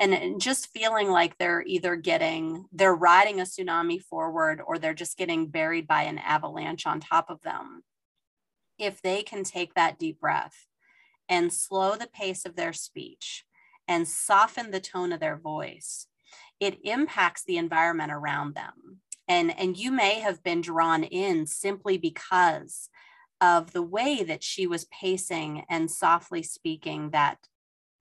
and just feeling like they're either getting they're riding a tsunami forward or they're just getting buried by an avalanche on top of them. If they can take that deep breath and slow the pace of their speech and soften the tone of their voice it impacts the environment around them. And and you may have been drawn in simply because of the way that she was pacing and softly speaking that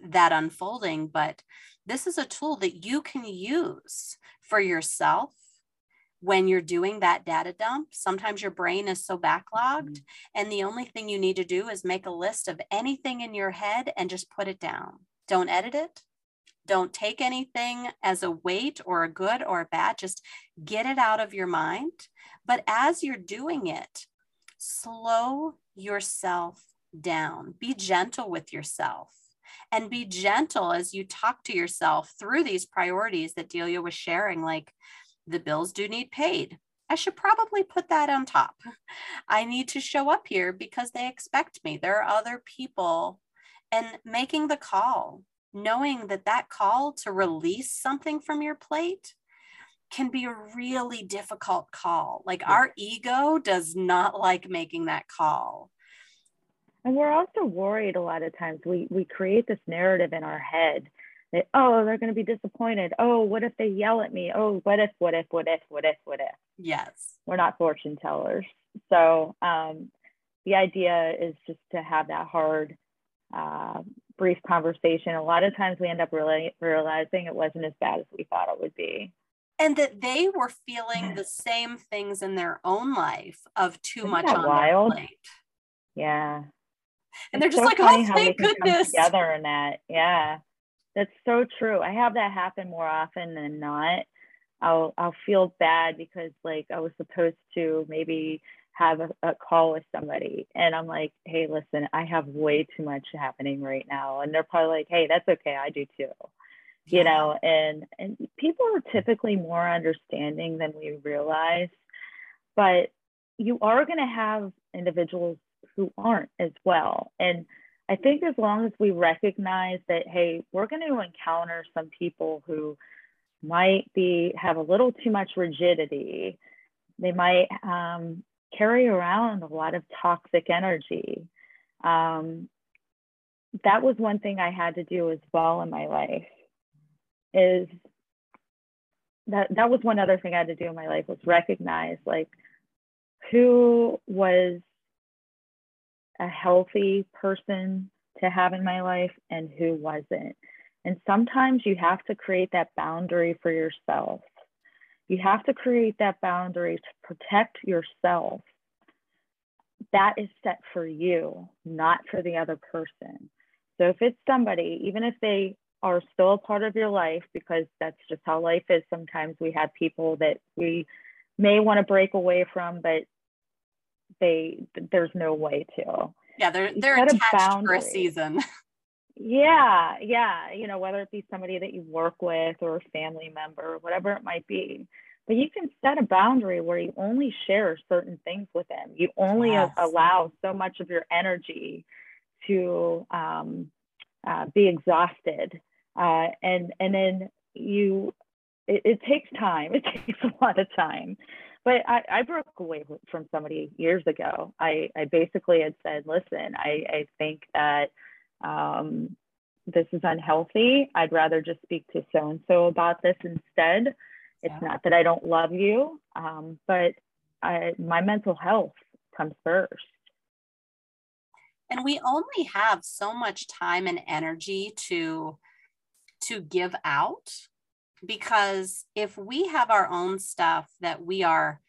that unfolding but this is a tool that you can use for yourself when you're doing that data dump. Sometimes your brain is so backlogged, mm-hmm. and the only thing you need to do is make a list of anything in your head and just put it down. Don't edit it. Don't take anything as a weight or a good or a bad. Just get it out of your mind. But as you're doing it, slow yourself down. Be gentle with yourself and be gentle as you talk to yourself through these priorities that Delia was sharing. Like the bills do need paid. I should probably put that on top. I need to show up here because they expect me. There are other people and making the call, knowing that that call to release something from your plate can be a really difficult call. Like our ego does not like making that call. And we're also worried a lot of times. We we create this narrative in our head that oh they're going to be disappointed. Oh, what if they yell at me? Oh, what if? What if? What if? What if? What if? Yes. We're not fortune tellers. So um, the idea is just to have that hard, uh, brief conversation. A lot of times we end up really realizing it wasn't as bad as we thought it would be and that they were feeling the same things in their own life of too Isn't much on wild? their plate. Yeah, and they're just so like, oh, thank goodness. together in that. Yeah. That's so true. I have that happen more often than not. I'll I'll feel bad because like I was supposed to maybe have a, a, call with somebody and I'm like, hey, listen, I have way too much happening right now. And they're probably like, hey, that's okay. I do too. You know, and and people are typically more understanding than we realize. But you are going to have individuals who aren't as well. And I think as long as we recognize that, hey, we're going to encounter some people who might be have a little too much rigidity. They might um, carry around a lot of toxic energy. Um, that was one thing I had to do as well in my life. Is that that was one other thing I had to do in my life was recognize like who was a healthy person to have in my life and who wasn't. And sometimes you have to create that boundary for yourself. You have to create that boundary to protect yourself. That is set for you, not for the other person. So if it's somebody, even if they are still a part of your life, because that's just how life is, sometimes we have people that we may want to break away from, but they there's no way to. Yeah, they're they're attached for a season. yeah, yeah. You know, whether it be somebody that you work with or a family member, whatever it might be. But you can set a boundary where you only share certain things with them. You only yes. allow so much of your energy to um, uh, be exhausted, uh, and and then you. It, it takes time. It takes a lot of time but I, I broke away from somebody years ago. I, I basically had said, listen, I, I think that um, this is unhealthy. I'd rather just speak to so and so about this instead. It's yeah. not that I don't love you, um, but I, my mental health comes first. And we only have so much time and energy to to give out because if we have our own stuff that we are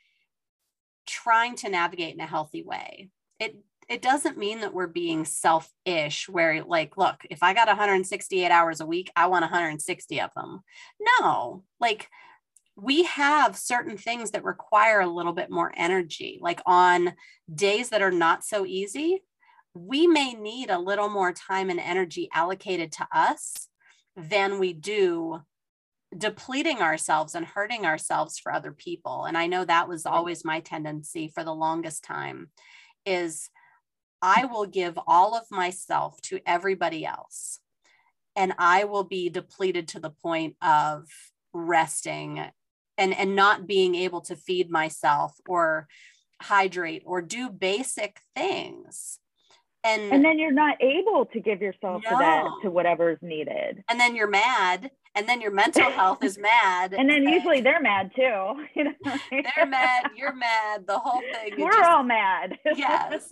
trying to navigate in a healthy way it it doesn't mean that we're being selfish where like look if i got 168 hours a week i want 160 of them. No like we have certain things that require a little bit more energy. Like on days that are not so easy we may need a little more time and energy allocated to us than we do depleting ourselves and hurting ourselves for other people and i know that was always my tendency for the longest time is hmm. i will give all of myself to everybody else and i will be depleted to the point of resting and and not being able to feed myself or hydrate or do basic things. And and then you're not able to give yourself no. to that to whatever is needed. And then you're mad and then your mental health is mad and then usually they're mad too you know they're mad you're mad the whole thing we're just, all mad. Yes.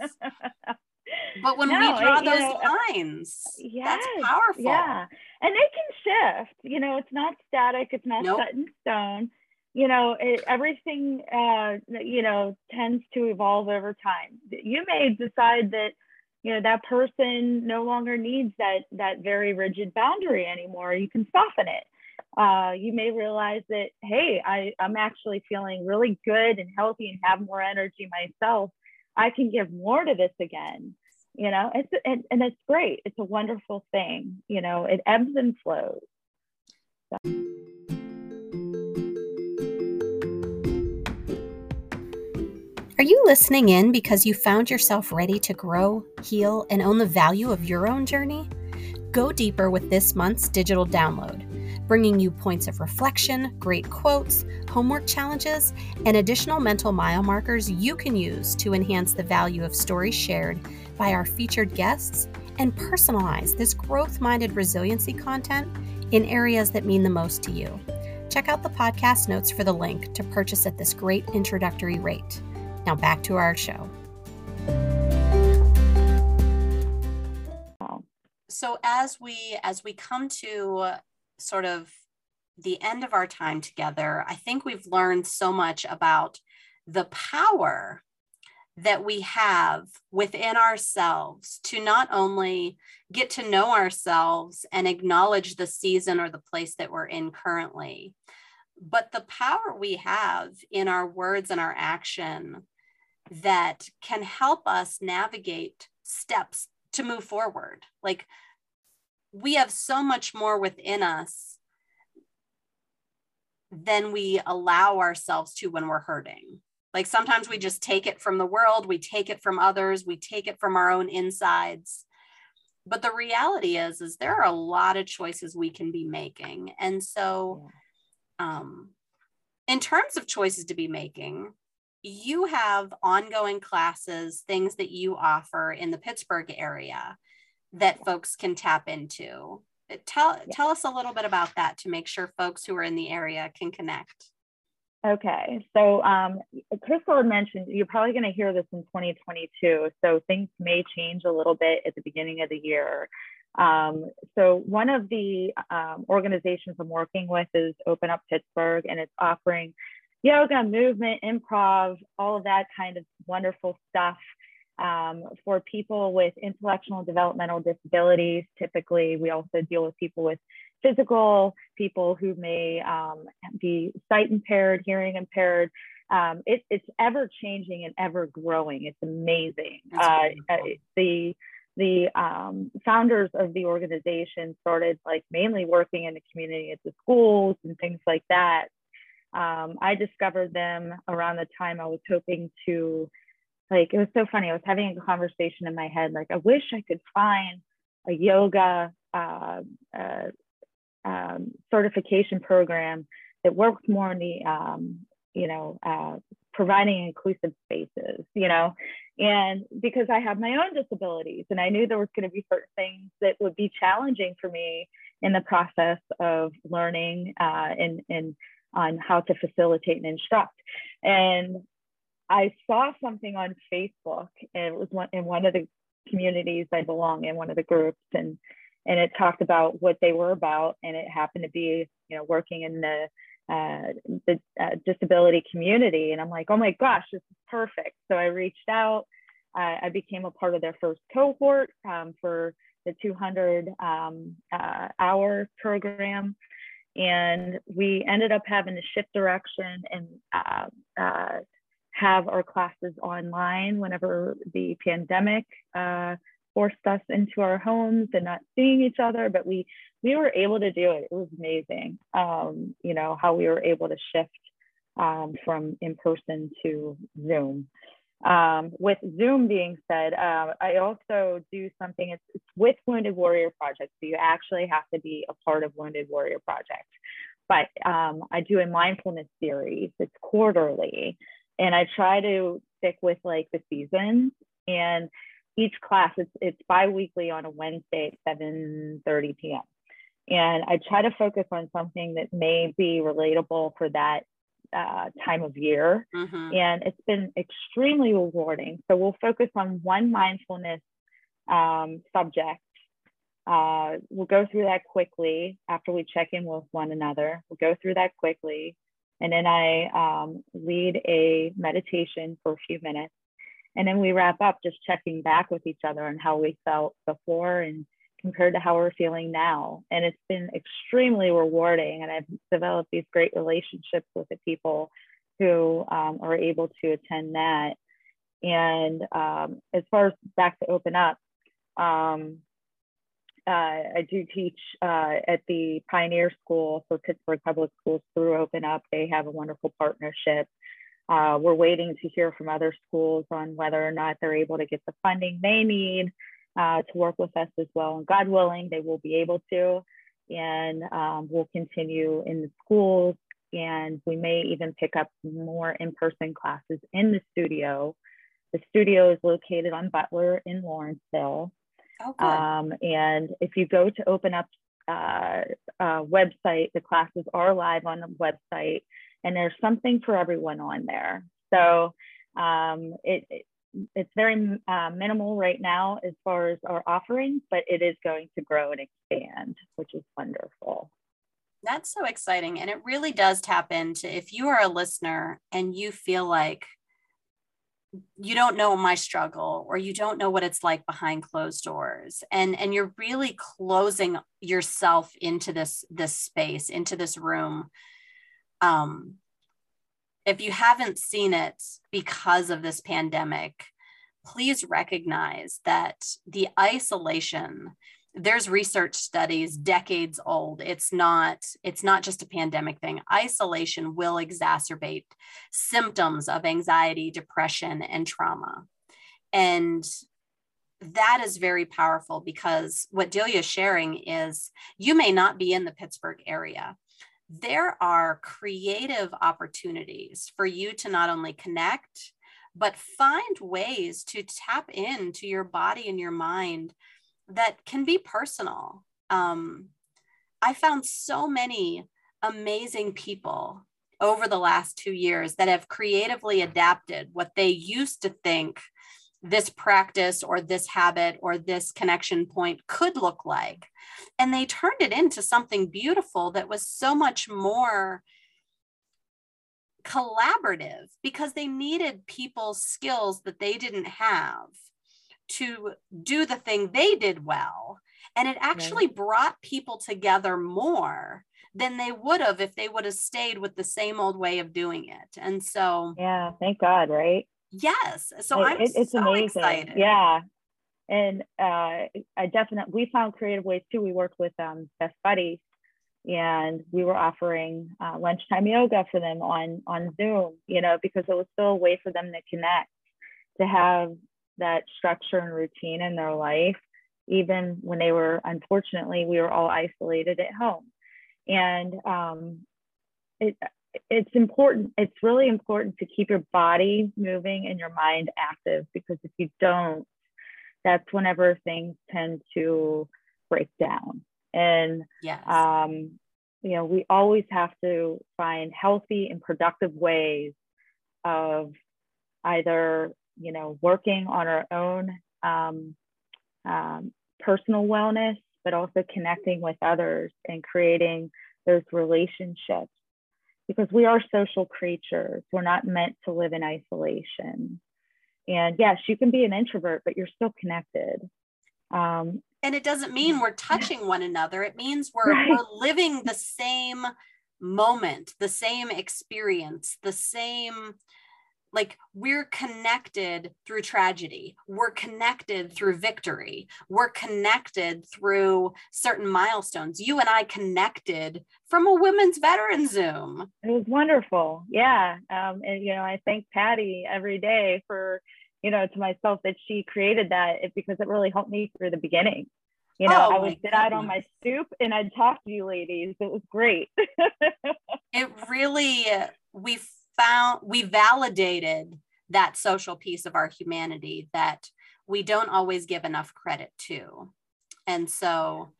But when no, we draw those know, lines yes, that's powerful. yeah. And they can shift you know it's not static it's not nope. set in stone. You know it, everything uh you know tends to evolve over time. You may decide that you know that person no longer needs that that very rigid boundary anymore. You can soften it. Uh, you may realize that hey I, i'm actually feeling really good and healthy and have more energy myself. I can give more to this again. You know it's and, and it's great. It's a wonderful thing. You know it ebbs and flows. so. Are you listening in because you found yourself ready to grow, heal, and own the value of your own journey? Go deeper with this month's digital download, bringing you points of reflection, great quotes, homework challenges, and additional mental mile markers you can use to enhance the value of stories shared by our featured guests and personalize this growth minded resiliency content in areas that mean the most to you. Check out the podcast notes for the link to purchase at this great introductory rate. Now back to our show. So as we as we come to sort of the end of our time together, I think we've learned so much about the power that we have within ourselves to not only get to know ourselves and acknowledge the season or the place that we're in currently, but the power we have in our words and our action that can help us navigate steps to move forward. Like we have so much more within us than we allow ourselves to when we're hurting. Like sometimes we just take it from the world, we take it from others, we take it from our own insides. But the reality is is there are a lot of choices we can be making. And so um in terms of choices to be making, you have ongoing classes, things that you offer in the Pittsburgh area that folks can tap into. Tell yeah. tell us a little bit about that to make sure folks who are in the area can connect. Okay, so um, Crystal had mentioned you're probably going to hear this in 2022, so things may change a little bit at the beginning of the year. Um, so one of the um, organizations I'm working with is Open Up Pittsburgh, and it's offering yoga, movement, improv, all of that kind of wonderful stuff um, for people with intellectual and developmental disabilities. Typically, we also deal with people with physical, people who may um, be sight impaired, hearing impaired. Um, it, it's ever changing and ever growing. It's amazing. Uh, uh, the the um, founders of the organization started like mainly working in the community at the schools and things like that. Um, I discovered them around the time I was hoping to like it was so funny. I was having a conversation in my head, like I wish I could find a yoga uh, uh, um, certification program that works more in the um, you know uh, providing inclusive spaces, you know, and because I have my own disabilities, and I knew there was going to be certain things that would be challenging for me in the process of learning uh, and and on how to facilitate and instruct. And I saw something on Facebook, and it was one in one of the communities I belong in, one of the groups, and and it talked about what they were about, and it happened to be, you know, working in the uh, the uh, disability community, and I'm like, oh my gosh, this is perfect. So I reached out. I, I became a part of their first cohort um, for the 200 um, uh, hour program and we ended up having to shift direction and uh, uh, have our classes online whenever the pandemic uh, forced us into our homes and not seeing each other, but we we were able to do it. It was amazing, um, you know, how we were able to shift um, from in person to Zoom. Um, with Zoom being said, uh, I also do something, it's, it's, with Wounded Warrior Project. So you actually have to be a part of Wounded Warrior Project. But um, I do a mindfulness series, it's quarterly and I try to stick with like the seasons and each class it's it's bi-weekly on a Wednesday at 7 30 p.m. And I try to focus on something that may be relatable for that uh, time of year. Mm-hmm. And it's been extremely rewarding. So we'll focus on one mindfulness um, subject. Uh, we'll go through that quickly after we check in with one another. We'll go through that quickly. And then I um, lead a meditation for a few minutes. And then we wrap up just checking back with each other on how we felt before and compared to how we're feeling now. And it's been extremely rewarding. And I've developed these great relationships with the people who um, are able to attend that. And um, as far as back to open up, um, uh, I do teach uh, at the Pioneer School for Pittsburgh Public Schools through Open Up. They have a wonderful partnership. Uh, we're waiting to hear from other schools on whether or not they're able to get the funding they need uh, to work with us as well. And God willing, they will be able to. And um, we'll continue in the schools. And we may even pick up more in person classes in the studio. The studio is located on Butler in Lawrenceville. Oh, um, and if you go to open up uh, uh, website, the classes are live on the website, and there's something for everyone on there. So um, it, it, it's very uh, minimal right now as far as our offerings, but it is going to grow and expand, which is wonderful. That's so exciting. And it really does tap into if you are a listener and you feel like you don't know my struggle or you don't know what it's like behind closed doors and and you're really closing yourself into this this space into this room um if you haven't seen it because of this pandemic, please recognize that the isolation there's research studies decades old. It's not it's not just a pandemic thing. Isolation will exacerbate symptoms of anxiety depression and trauma. And that is very powerful because what Delia is sharing is you may not be in the Pittsburgh area. There are creative opportunities for you to not only connect, but find ways to tap into your body and your mind that can be personal. Um, I found so many amazing people over the last two years that have creatively adapted what they used to think this practice or this habit or this connection point could look like. And they turned it into something beautiful that was so much more collaborative because they needed people's skills that they didn't have to do the thing they did well. And it actually right. brought people together more than they would have if they would have stayed with the same old way of doing it. And so, yeah, thank God, right? Yes. So it, I'm it's so amazing. Excited. Yeah. And uh, I definitely, we found creative ways too. We worked with um, Best Buddies and we were offering uh, lunchtime yoga for them on, on Zoom, you know, because it was still a way for them to connect, to have that structure and routine in their life, even when they were, unfortunately, we were all isolated at home. And um, it, it's important, it's really important to keep your body moving and your mind active because if you don't, that's whenever things tend to break down. And yes. um, you know, we always have to find healthy and productive ways of either you know, working on our own um, um, personal wellness, but also connecting with others and creating those relationships because we are social creatures. We're not meant to live in isolation. And yes, you can be an introvert, but you're still connected. Um, and it doesn't mean we're touching one another. It means we're, right. we're living the same moment, the same experience, the same like we're connected through tragedy. We're connected through victory. We're connected through certain milestones. You and i connected from a women's veteran zoom. It was wonderful. Yeah um, and you know i thank patty every day for you know to myself that she created that because it really helped me through the beginning. You know, oh I would sit out on my stoop and I'd talk to you ladies. It was great. it really, we found we validated that social piece of our humanity that we don't always give enough credit to. And so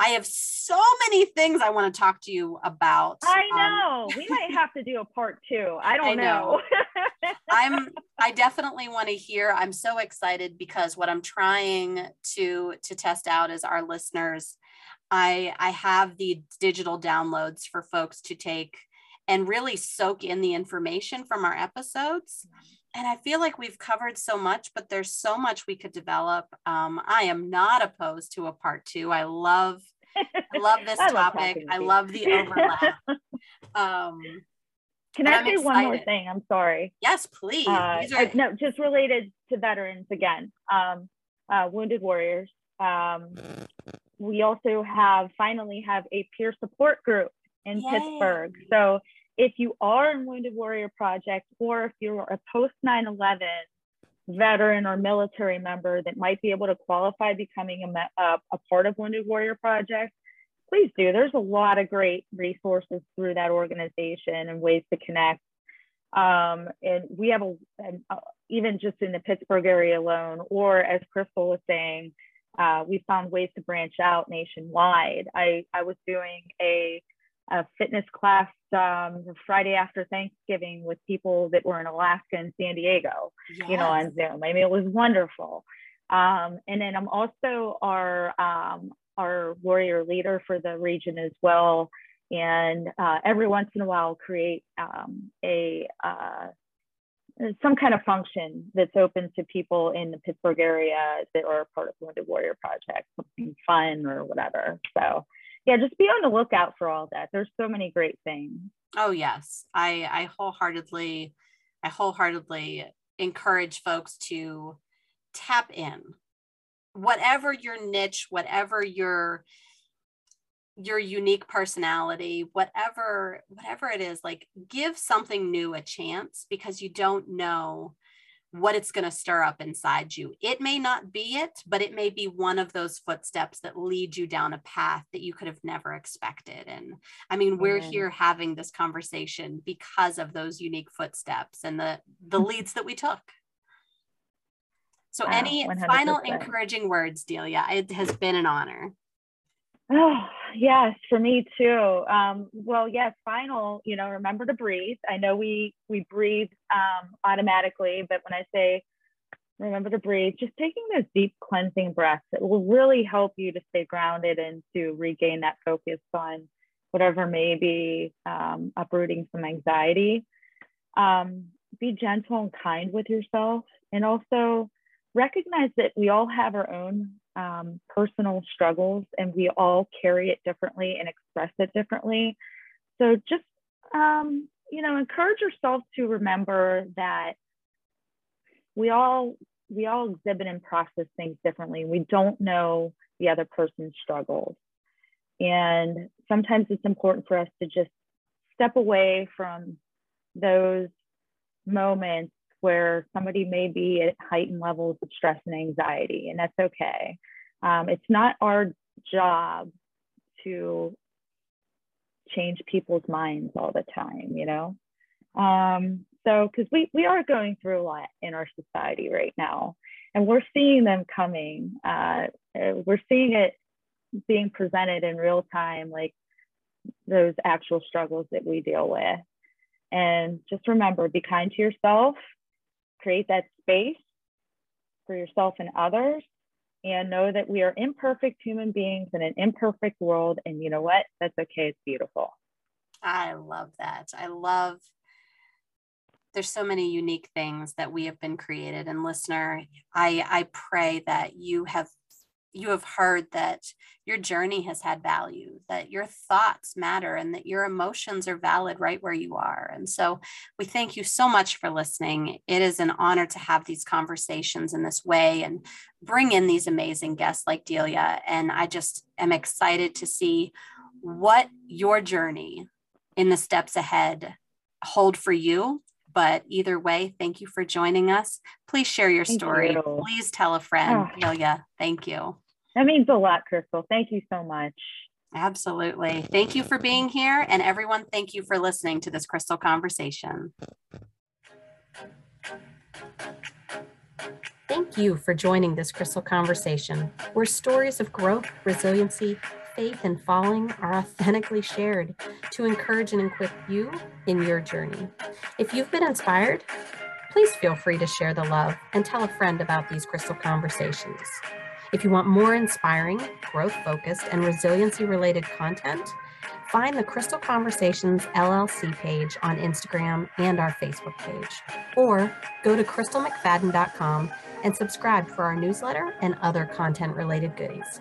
I have so many things I want to talk to you about. I um, know. Um, we might have to do a part two. I don't I know. know. I'm I definitely want to hear. I'm so excited because what I'm trying to to test out is our listeners. I I have the digital downloads for folks to take and really soak in the information from our episodes. And I feel like we've covered so much, but there's so much we could develop. Um, I am not opposed to a part two. I love, I love this I topic. Love I love the overlap. um, Can I say one more thing? I'm sorry. Yes, please. Uh, are- no, just related to veterans again. Um, uh, wounded warriors. Um, we also have finally have a peer support group in Yay. Pittsburgh. So if you are in Wounded Warrior Project or if you're a post 9 11 veteran or military member that might be able to qualify becoming a, a, part of Wounded Warrior Project, please do. There's a lot of great resources through that organization and ways to connect. Um, and we have a, an, uh, even just in the Pittsburgh area alone, or as Crystal was saying, uh, we found ways to branch out nationwide. I, I was doing a a fitness class um, Friday after Thanksgiving with people that were in Alaska and San Diego, yes. you know, on Zoom. I mean, it was wonderful. Um, and then I'm also our um, our warrior leader for the region as well. And uh, every once in a while, create um, a uh, some kind of function that's open to people in the Pittsburgh area that are part of the Wounded Warrior Project, something fun or whatever. So yeah, just be on the lookout for all that. There's so many great things. Oh yes, I I wholeheartedly I wholeheartedly encourage folks to tap in. Whatever your niche, whatever your your unique personality, whatever whatever it is, like give something new a chance because you don't know what it's going to stir up inside you. It may not be it, but it may be one of those footsteps that lead you down a path that you could have never expected. And I mean, we're here having this conversation because of those unique footsteps and the the mm-hmm. leads that we took. So, wow, any 100%. final encouraging words, Delia? It has been an honor. Oh, yes, for me too. Um, well, yes, final, you know, remember to breathe. I know we we breathe um, automatically, but when I say remember to breathe, just taking those deep cleansing breaths, it will really help you to stay grounded and to regain that focus on whatever may be um, uprooting some anxiety. Um, be gentle and kind with yourself, and also recognize that we all have our own um, personal struggles and we all carry it differently and express it differently. So just, um, you know, encourage yourself to remember that we all we all exhibit and process things differently. We don't know the other person's struggles. And sometimes it's important for us to just step away from those moments where somebody may be at heightened levels of stress and anxiety, and that's okay. Um, it's not our job to change people's minds all the time, you know? Um, so, because we, we are going through a lot in our society right now, and we're seeing them coming. Uh, we're seeing it being presented in real time, like those actual struggles that we deal with. And just remember be kind to yourself, create that space for yourself and others and know that we are imperfect human beings in an imperfect world. And you know what? That's okay. It's beautiful. I love that. I love there's so many unique things that we have been created and listener i i pray that you have you have heard that your journey has had value, that your thoughts matter, and that your emotions are valid right where you are. And so we thank you so much for listening. It is an honor to have these conversations in this way and bring in these amazing guests like Delia. And I just am excited to see what your journey in the steps ahead hold for you but either way, thank you for joining us. Please share your thank story. You. Please tell a friend. Ah. Oh. Delia, thank you. That means a lot, Crystal. Thank you so much. Absolutely. Thank you for being here. And everyone, thank you for listening to this Crystal Conversation. Thank you for joining this Crystal Conversation, where stories of growth, resiliency, faith, and falling are authentically shared to encourage and equip you in your journey. If you've been inspired, please feel free to share the love and tell a friend about these Crystal Conversations. If you want more inspiring, growth focused, and resiliency related content, find the Crystal Conversations LLC page on Instagram and our Facebook page, or go to crystalmcfadden.com and subscribe for our newsletter and other content related goodies.